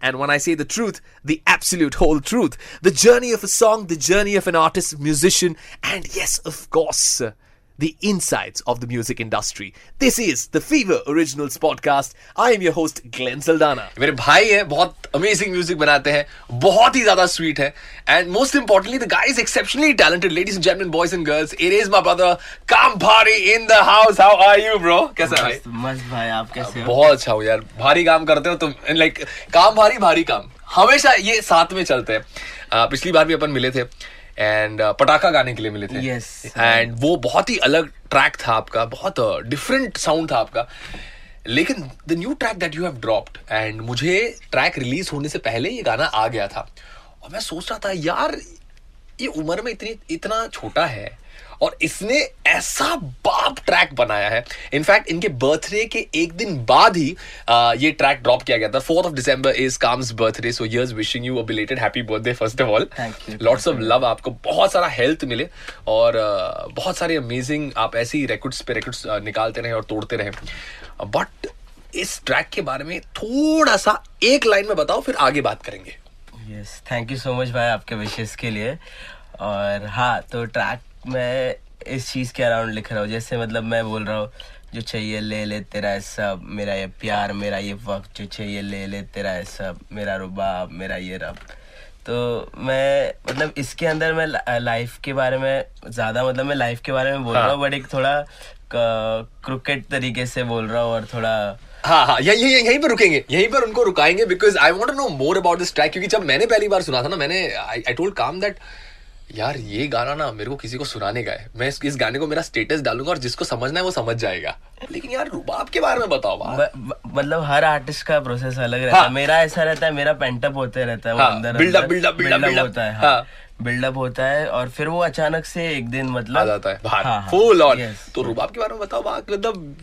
and when I say the truth, the absolute whole truth. The journey of a song, the journey of an artist, musician, and yes, of course, the insides of the music industry. This is the Fever Originals podcast. I am your host, Glenn Saldana. मेरे भाई है बहुत amazing music बनाते हैं बहुत ही ज़्यादा sweet है and most importantly the guys exceptionally talented ladies and gentleman boys and girls it is my brother Kaam Bhaari in the house how are you bro कैसा भाई? मस्त भाई आप कैसे हो? बहुत अच्छा हो यार। भारी काम करते हो तुम लाइक काम भारी भारी काम। हमेशा ये साथ में चलते हैं। पिछली बार भी अपन मिले थे। एंड पटाखा गाने के लिए मिले थे। एंड वो बहुत ही अलग ट्रैक था आपका बहुत डिफरेंट साउंड था आपका। लेकिन the new track that you have dropped and मुझे ट्रैक रिलीज़ होने से पहले ये गाना आ गया था। और मैं सोच रहा था यार ये उम्र में इतनी इतना छोटा है और इसने ऐसा बाप ट्रैक बनाया है। इनफैक्ट इनके बर्थडे के एक दिन बाद ही आ, ये ट्रैक ड्रॉप किया गया था। Fourth of December is Kaam's birthday so yours wishing you a belated happy birthday first of all lots of love आपको बहुत सारा हेल्थ मिले और आ, बहुत सारे अमेजिंग आप ऐसे ही रिकॉर्ड्स पे रिकॉर्ड्स निकालते रहे और तोड़ते रहे। बट इस ट्रैक के बारे में थोड़ा सा एक लाइन में बताओ फिर आगे बात करेंगे। Yes thank you so much भाई आपके विशेष के लिए। और हाँ तो ट्रैक में इस चीज़ के अराउंड लिख रहा हूँ जैसे मतलब मैं बोल रहा हूँ जो चाहिए ले ले तेरा है सब मेरा ये प्यार मेरा ये वक्त जो चाहिए ले ले तेरा है सब मेरा रुबाब मेरा ये रब तो मैं मतलब इसके अंदर मैं लाइफ के बारे में ज़्यादा मतलब मैं लाइफ के बारे में बोल हाँ. रहा हूँ बट एक थोड़ा क्रिकेट तरीके से बोल रहा हूँ और थोड़ा हाँ हाँ यही यही यहीं पर रुकेंगे यहीं पर उनको रुकाएँगे because I want know more about this track क्योंकि जब मैंने पहली बार सुना था ना मैंने आई टोल्ड काम दैट यार ये गाना ना मेरे को किसी को सुनाने का है मैं इस, इस गाने को मेरा स्टेटस डालूँगा और जिसको समझना है वो समझ जाएगा लेकिन यार रुबाब के बारे में बताओ मतलब हर आर्टिस्ट का प्रोसेस अलग रहता हाँ। है मेरा ऐसा रहता है मेरा पेंटअप होते रहता है वो हाँ, अंदर बिल्डअप बिल्डअप up। होता हाँ। हाँ बिल्डअप होता है और फिर वो अचानक से एक दिन मतलब आ जाता है बाहर। हाँ, हाँ, फुल ऑन तो रुबाब के बारे में बताओ बात मतलब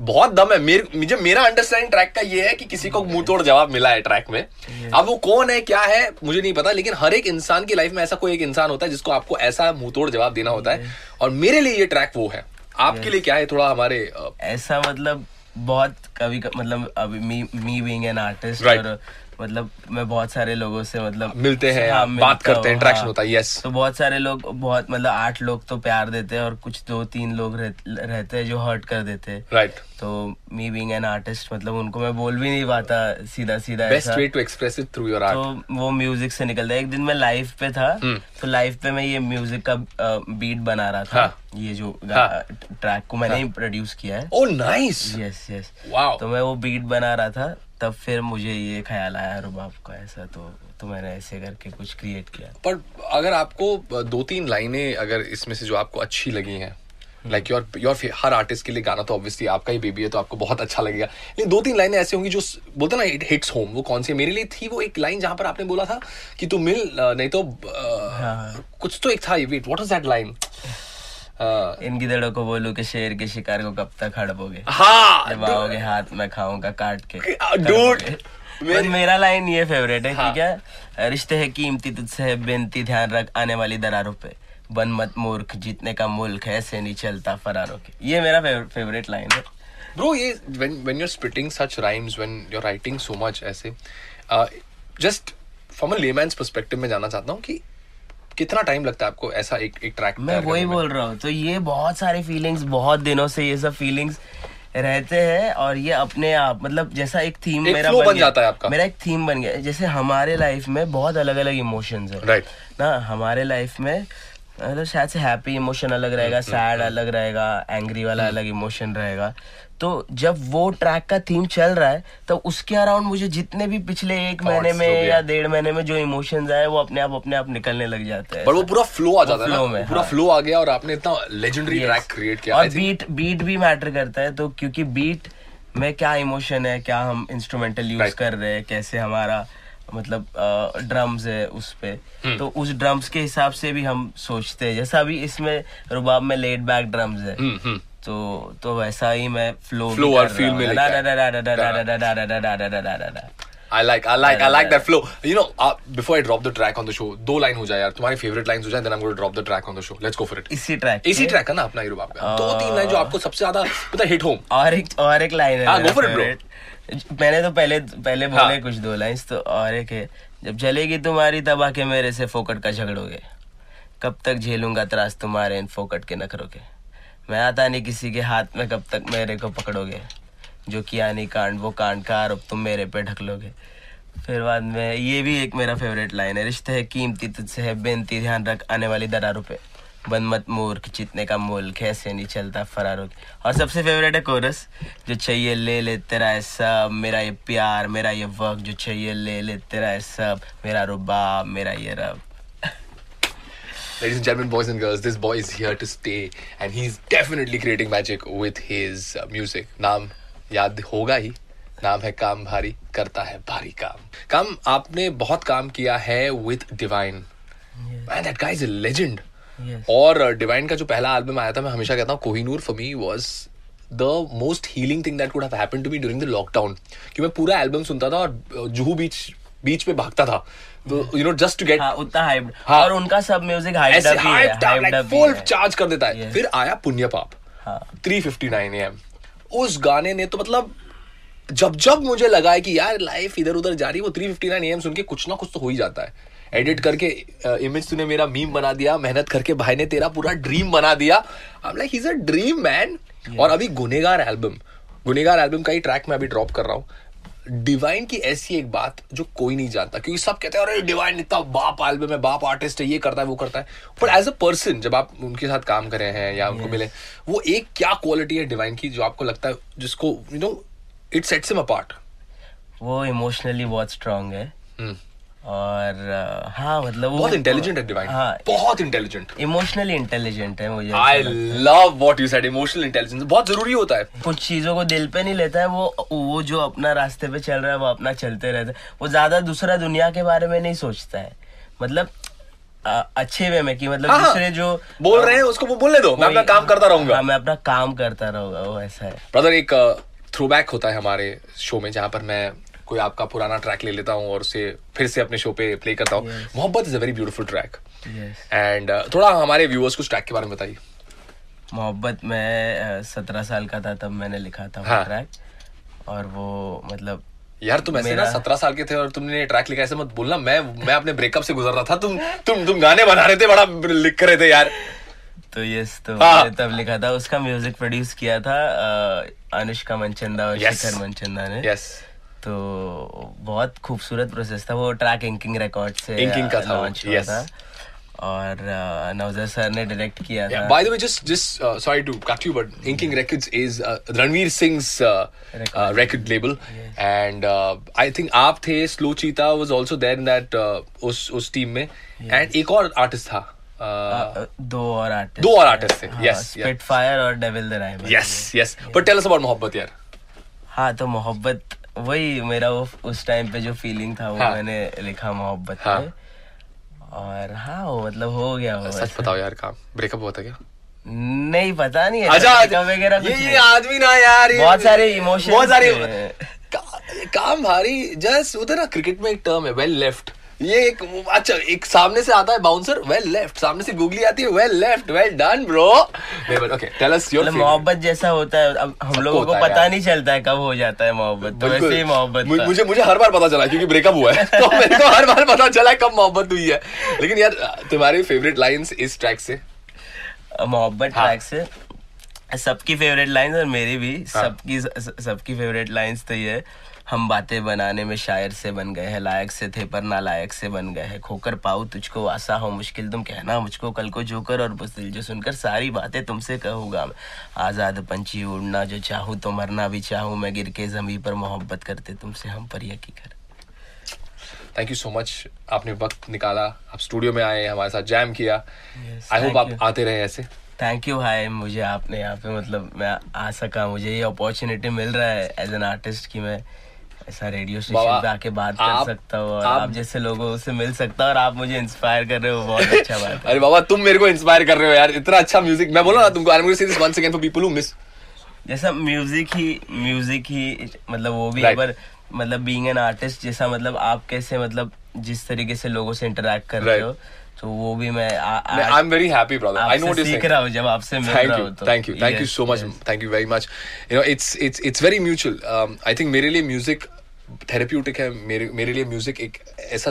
बहुत दम है। मेरे मुझे मेरा अंडरस्टैंडिंग ट्रैक का ये है कि किसी को मुँह तोड़ जवाब मिला है ट्रैक में। अब वो कौन है क्या है मुझे नहीं पता लेकिन हर एक इंसान की लाइफ में ऐसा कोई एक इंसान होता है जिसको आपको ऐसा मुँह तोड़ जवाब देना होता है। और मेरे लिए ये ट्रैक वो है। आपके लिए क्या है थोड़ा हमारे ऐसा मतलब बहुत कभी मतलब अभी me me being an artist और मतलब मैं बहुत सारे लोगों से मतलब मिलते हैं, हाँ, बात करते हैं, हूँ, interaction हाँ। होता है, yes। तो बहुत सारे लोग बहुत मतलब आठ लोग तो प्यार देते हैं और कुछ दो तीन लोग रह, रहते हैं जो हर्ट कर देते हैं राइट right. तो मी बीइंग एन आर्टिस्ट मतलब उनको मैं बोल भी नहीं पाता सीधा सीधा best. Way to express it through your art तो वो म्यूज़िक से निकलता है एक दिन मैं लाइव पे था हम्म। तो लाइव पे मैं ये म्यूज़िक का बीट बना रहा था हाँ। ये जो हाँ। ट्रैक को मैंने ही प्रोड्यूस किया है oh nice yes yes wow तो मैं वो बीट बना रहा था तब फिर मुझे ये ख्याल आया रुबाब का ऐसा तो तो मैंने ऐसे करके कुछ क्रिएट किया पर अगर आपको दो तीन लाइनें अगर इसमें से जो आपको अच्छी लगी हैं लाइक योर योर हर आर्टिस्ट के लिए गाना तो ऑब्वियसली आपका ही बेबी है तो आपको बहुत अच्छा लगेगा लेकिन दो तीन लाइनें ऐसी होंगी जो बोलते ना इट हिट्स होम वो कौन सी है? मेरे लिए थी वो एक लाइन जहाँ पर आपने बोला था कि तू मिल नहीं तो अ, हाँ। कुछ तो एक था wait what was that line in गिदड़ों को बोलू कि शेर के शिकार को कब तक हड़पोगे? हाँ जब आओगे हाथ में खाऊँगा काट के। डूड। मेरा लाइन ये फेवरेट है ठीक है। रिश्ते है कीमती तुझसे है बेनती ध्यान रख आने वाली दरारों पे। बन मत मूर्ख जीतने का मुल्क है ऐसे नहीं चलता फरारों के। ये मेरा फेवरेट लाइन है। ब्रो ये when when you're spitting such rhymes when you're writing so much ऐसे just from a layman's perspective में जानना चाहता हूँ कि कितना टाइम लगता है आपको ऐसा एक एक ट्रैक मैं वही बोल रहा हूँ तो ये बहुत सारे फीलिंग्स बहुत दिनों से ये सब फीलिंग्स रहते हैं और ये अपने आप मतलब जैसा एक थीम एक मेरा बन, बन जाता है आपका। मेरा एक थीम बन गया जैसे हमारे लाइफ में बहुत अलग अलग इमोशंस है Right. ना हमारे लाइफ में मतलब शायद से हैप्पी इमोशन अलग हम्म, रहेगा सैड अलग रहेगा एंग्री वाला अलग इमोशन रहेगा। तो जब वो ट्रैक का थीम चल रहा है तो उसके अराउंड मुझे जितने भी पिछले एक महीने में या डेढ़ महीने में जो इमोशंस आए वो अपने आप अपने आप निकलने लग जाते हैं पर वो पूरा फ्लो आ जाता है ना? में, पूरा हाँ। फ्लो आ गया और आपने इतना लेजेंडरी ट्रैक क्रिएट किया। और बीट बीट भी मैटर करता है तो क्योंकि बीट में क्या इमोशन है क्या हम इंस्ट्रूमेंटल यूज़ कर रहे हैं कैसे हमारा मतलब ड्रम्स है उस पे हम्म। तो उस ड्रम्स के हिसाब से भी हम सोचते हैं जैसा अभी इसमें रुबाब में लेट बैक ड्रम्स है हम्म, हम्म। तो तो वैसा ही मैं फ्लो फ्लो और फील में I like, I like, I like that flow. You know, uh, before I drop the track on the show, दो लाइन हो जाए यार तुम्हारी फेवरेट लाइन हो जाए then I'm going to drop the track on the show. Let's go for it. इसी track इसी track है ना अपना हीरो बाप का दो तीन लाइन जो आपको सबसे ज़्यादा पता हिट होम और एक और एक लाइन है हाँ, for it, bro. मैंने तो पहले पहले हाँ। बोले कुछ दो लाइंस तो और एक है जब चलेगी तुम्हारी तब आके मेरे से फोकट का झगड़ोगे कब तक झेलूँगा त्रास तुम्हारे इन फोकट के नखरों के मैं आता नहीं किसी के हाथ में कब तक मेरे को पकड़ोगे जो किया नहीं कांड वो कांड का आरोप तुम मेरे पे ढक लोगे। फिर बाद में ये भी एक मेरा फेवरेट लाइन है रिश्ते है कीमती तुझसे है बेनती ध्यान रख आने वाली दरारों पे। बन मत मूर्ख जीतने का मोल कैसे नहीं चलता फरारों की। और सबसे फेवरेट है कोरस जो चाहिए ले ले तेरा है सब मेरा ये प्यार मेरा ये वक्त जो चाहिए ले ले तेरा है सब मेरा रुबाब मेरा ये रब। Ladies and gentlemen, boys and girls, this boy is here to stay and he's definitely creating magic with his uh, music. नाम? याद होगा ही। नाम है काम भारी करता है भारी काम। काम आपने बहुत काम किया है with Divine man that guys legend और डिवाइन का जो पहला एल्बम आया था मैं हमेशा कहता हूँ Kohinoor for me was the most healing thing that could have happened to me during the lockdown कि मैं पूरा एल्बम सुनता था और जुहू बीच बीच पे भागता था। तो you know just to get हाँ उतना हाइप हाँ। और उनका सब म्यूज़िक हाइप ही है ही है। चार्ज कर देता है। फिर आया पुण्य पाप। हाँ। 3:59 एम उस गाने ने तो मतलब जब जब मुझे लगा है कि यार लाइफ इधर उधर जा रही है वो 3:59 एम सुन के कुछ ना कुछ तो हो ही जाता है। एडिट करके इमेज तूने मेरा मीम बना दिया मेहनत करके भाई ने तेरा पूरा ड्रीम बना दिया। I am like is a dream man और अभी गुनेगार एल्बम गुनेगार एल्बम का ही ट्रैक मैं अभी ड्रॉप कर रहा हूँ। डिवाइन की ऐसी एक बात जो कोई नहीं जानता क्योंकि सब कहते हैं अरे डिवाइन इतना बाप एल्बम है बाप आर्टिस्ट है ये करता है वो करता है. बट एज अ पर्सन जब आप उनके साथ काम करे हैं या उनको yes. मिले वो एक क्या क्वालिटी है डिवाइन की जो आपको लगता है जिसको you know it sets him apart वो इमोशनली बहुत स्ट्रांग है। और हाँ मतलब बहुत इंटेलिजेंट है डिवाइन हाँ बहुत इंटेलिजेंट इमोशनली इंटेलिजेंट है मुझे आई है। Love what you said emotional intelligence बहुत ज़रूरी होता है। कुछ चीज़ों को दिल पे नहीं लेता है वो वो जो अपना रास्ते पे चल रहा है वो अपना चलते रहता है। वो ज़्यादा दूसरा दुनिया के बारे में नहीं सोचता है। मतलब अ, अच्छे वे में कि मतलब हाँ, हाँ। दूसरे जो बोल रहे हैं उसको वो बोलने दो। मैं अपना काम करता रहूँगा। हाँ मैं अपना काम करता रहूँगा वो ऐसा है। ब्रदर एक थ्रोबैक होता है हमारे शो में जहाँ पर मैं कोई आपका पुराना ट्रैक ले लेता हूँ और उसे फिर से अपने शो पे प्ले करता हूँ। Mohabbat is a very beautiful track and थोड़ा हमारे व्यूअर्स को ट्रैक के बारे में बताइए। मोहब्बत में सत्रह साल का था तब मैंने लिखा था हाँ। ट्रैक और वो मतलब यार तुम ऐसे ना सत्रह साल के थे और तुमने ट्रैक लिखा ऐसे मत बोलना। मैं मैं अपने ब्रेकअप से गुजर रहा था। तुम तुम तुम गाने बना रहे थे बड़ा लिख रहे थे यार। तो यस तो हाँ। तब लिखा था। उसका म्यूज़िक प्रोड्यूस किया था अ, अनुष्का मनचंदा और Yes. शिखर मनचंदा ने। यस तो बहुत खूबसूरत प्रोसेस था वो ट्रैक इंकिंग रिकॉर्ड से इंकिंग का था और uh, नवजर सर ने डायरेक्ट किया था। By the way just just sorry to cut you but IncInk records is Ranveer Singh's record label and I think आप थे Slow Cheetah was also there in that उस उस टीम में। And एक और आर्टिस्ट था uh, uh, दो और आर्टिस्ट दो और आर्टिस्ट थे। हाँ, यस स्पिटफायर और Devil the rival yes yes but tell us about Mohabbat यार। हाँ तो मोहब्बत वही मेरा वो उस टाइम पे जो फीलिंग था वो हाँ। मैंने लिखा मोहब्बत हाँ। और हाँ वो मतलब हो गया वो सच बताओ यार काम ब्रेकअप हुआ था क्या? नहीं पता नहीं अच्छा वगैरह ये ये आदमी ना यार ये- बहुत सारे इमोशन बहुत सारे काम भारी जस्ट उधर ना क्रिकेट में एक टर्म है वेल लेफ़्ट ये एक अच्छा एक सामने से आता है बाउंसर वेल लेफ़्ट सामने से गूगली आती है well left well done bro okay tell us your Mohabbat जैसा होता है अब हम लोगों को पता नहीं चलता है कब हो जाता है मोहब्बत तो वैसे ही मोहब्बत मुझे मुझे हर बार पता चला क्योंकि ब्रेकअप हुआ है। तो मेरे को हर बार पता चला कब मोहब्बत हुई है। लेकिन यार तुम्हारी फेवरेट लाइंस इस ट्रैक से? मोहब्बत हाँ। ट्रैक से सबकी फेवरेट लाइंस और मेरी भी हाँ। सबकी सबकी फेवरेट लाइंस तो ये है, हम बातें बनाने में शायर से बन गए हैं लायक से थे पर नालायक से बन गए हैं। खोकर पाऊँ तुझको आसा हो मुश्किल तुम कहना मुझको कल को जोकर और बुजदिल जो सुनकर सारी बातें तुमसे कहूँगा मैं। आज़ाद पंछी उड़ना जो चाहूँ तो मरना भी चाहूँ मैं गिर के जमी पर मोहब्बत करते तुमसे हम पर यकी कर। थैंक यू सो मच आपने वक्त निकाला आप स्टूडियो में आए हमारे साथ जैम किया। Yes, आई होप आप आते रहे ऐसे। थैंक यू हाय मुझे आपने यहाँ पे मतलब मैं आ सका मुझे ये अपॉर्चुनिटी मिल रहा है एज एन आर्टिस्ट कि मैं ऐसा रेडियो स्टेशन पे आके बात कर सकता हूँ और आप- आप जैसे लोगों से मिल सकता हूँ और आप मुझे इंस्पायर कर रहे हो बहुत अच्छा बात है। अरे बाबा तुम मेरे को इंस्पायर कर रहे हो यार इतना अच्छा म्यूज़िक मैं बोला ना तुमको I am going to say this once again for people who miss जैसा म्यूज़िक ही म्यूज़िक ही मतलब वो भी Right. मतलब बीइंग एन आर्टिस्ट जैसा मतलब आप कैसे मतलब जिस तरीके से लोगों से इंटरेक्ट कर रहे हो तो वो भी मैं I am very happy brother I know you सीख रहा हूँ जब आपसे मिल रहा हूँ तो। You. Yes, so much. yes. thank you very much. You know it's it's it's very mutual. Um, i think मेरे लिए म्यूज़िक थेरेप्यूटिक है मेरे मेरे लिए म्यूज़िक एक ऐसा